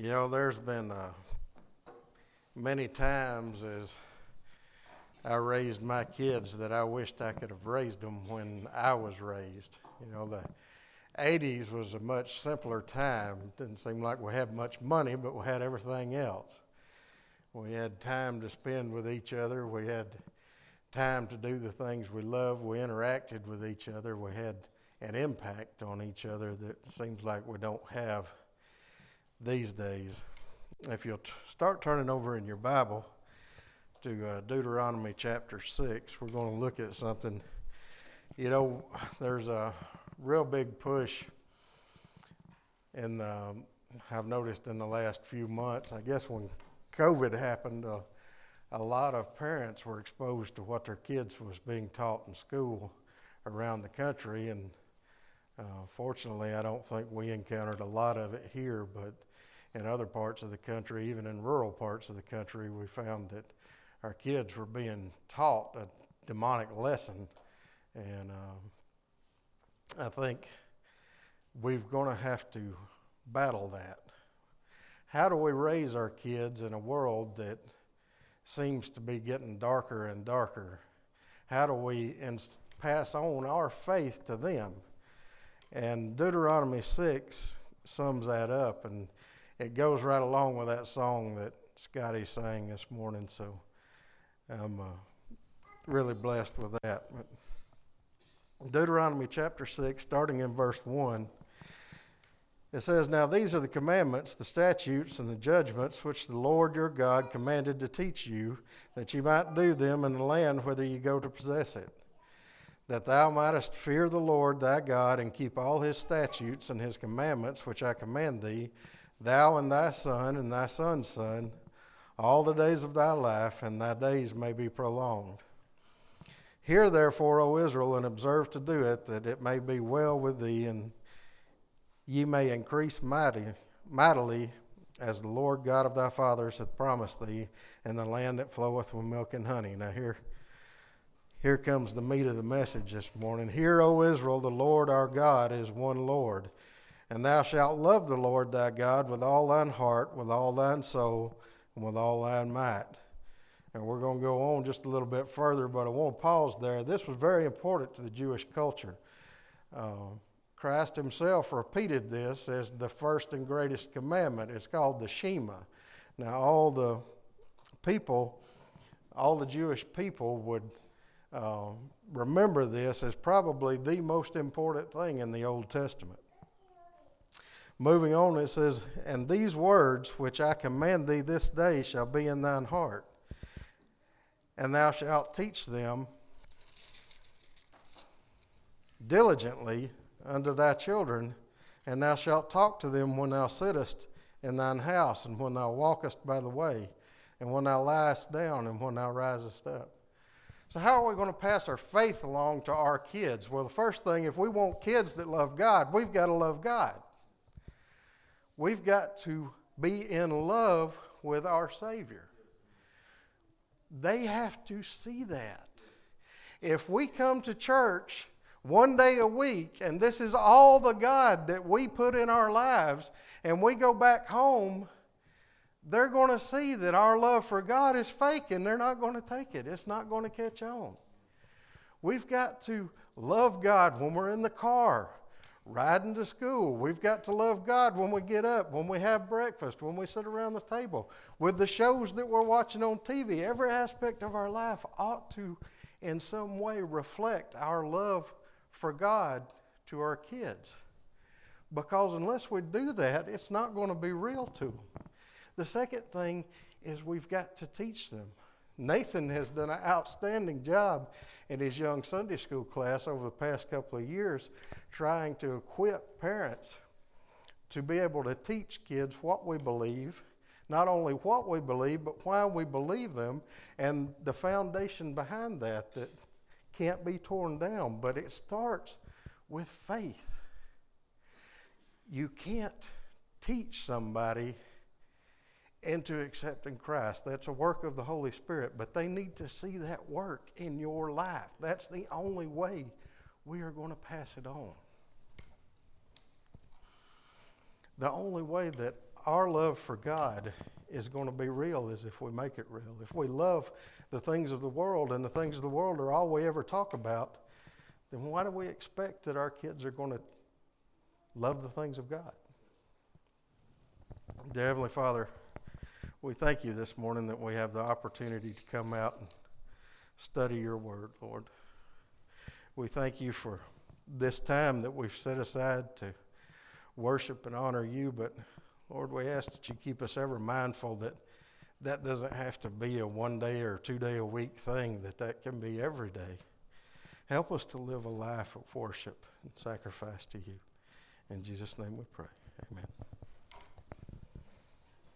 You know, there's been uh, many times as I raised my kids that I wished I could have raised them when I was raised. You know, the 80s was a much simpler time. Didn't seem like we had much money, but we had everything else. We had time to spend with each other. We had time to do the things we love. We interacted with each other. We had an impact on each other that seems like we don't have these days. If you'll t- start turning over in your Bible to uh, Deuteronomy chapter 6, we're going to look at something. You know, there's a real big push, and I've noticed in the last few months, I guess when COVID happened, uh, a lot of parents were exposed to what their kids was being taught in school around the country, and uh, fortunately, I don't think we encountered a lot of it here, but in other parts of the country, even in rural parts of the country, we found that our kids were being taught a demonic lesson. And uh, I think we're going to have to battle that. How do we raise our kids in a world that seems to be getting darker and darker? How do we ins- pass on our faith to them? And Deuteronomy 6 sums that up, and it goes right along with that song that Scotty sang this morning. So I'm uh, really blessed with that. But Deuteronomy chapter 6, starting in verse 1, it says, Now these are the commandments, the statutes, and the judgments which the Lord your God commanded to teach you, that you might do them in the land whither you go to possess it that thou mightest fear the Lord thy God and keep all his statutes and his commandments which I command thee, thou and thy son and thy son's son, all the days of thy life, and thy days may be prolonged. Hear therefore, O Israel, and observe to do it, that it may be well with thee, and ye may increase mighty, mightily, as the Lord God of thy fathers hath promised thee, in the land that floweth with milk and honey. Now here here comes the meat of the message this morning. Hear, O Israel, the Lord our God is one Lord. And thou shalt love the Lord thy God with all thine heart, with all thine soul, and with all thine might. And we're going to go on just a little bit further, but I want to pause there. This was very important to the Jewish culture. Uh, Christ himself repeated this as the first and greatest commandment. It's called the Shema. Now, all the people, all the Jewish people would uh, remember this as probably the most important thing in the Old Testament. Moving on, it says, And these words which I command thee this day shall be in thine heart, and thou shalt teach them diligently unto thy children, and thou shalt talk to them when thou sittest in thine house, and when thou walkest by the way, and when thou liest down, and when thou risest up. So, how are we going to pass our faith along to our kids? Well, the first thing, if we want kids that love God, we've got to love God. We've got to be in love with our Savior. They have to see that. If we come to church one day a week and this is all the God that we put in our lives, and we go back home they're going to see that our love for God is fake and they're not going to take it. It's not going to catch on. We've got to love God when we're in the car, riding to school. We've got to love God when we get up, when we have breakfast, when we sit around the table. With the shows that we're watching on TV, every aspect of our life ought to, in some way, reflect our love for God to our kids. Because unless we do that, it's not going to be real to them. The second thing is we've got to teach them. Nathan has done an outstanding job in his young Sunday school class over the past couple of years trying to equip parents to be able to teach kids what we believe, not only what we believe, but why we believe them, and the foundation behind that that can't be torn down. But it starts with faith. You can't teach somebody into accepting Christ. That's a work of the Holy Spirit, but they need to see that work in your life. That's the only way we are going to pass it on. The only way that our love for God is going to be real is if we make it real. If we love the things of the world and the things of the world are all we ever talk about, then why do we expect that our kids are going to love the things of God? Dear Heavenly Father, we thank you this morning that we have the opportunity to come out and study your word, Lord. We thank you for this time that we've set aside to worship and honor you, but Lord, we ask that you keep us ever mindful that that doesn't have to be a one day or two day a week thing, that that can be every day. Help us to live a life of worship and sacrifice to you. In Jesus' name we pray. Amen.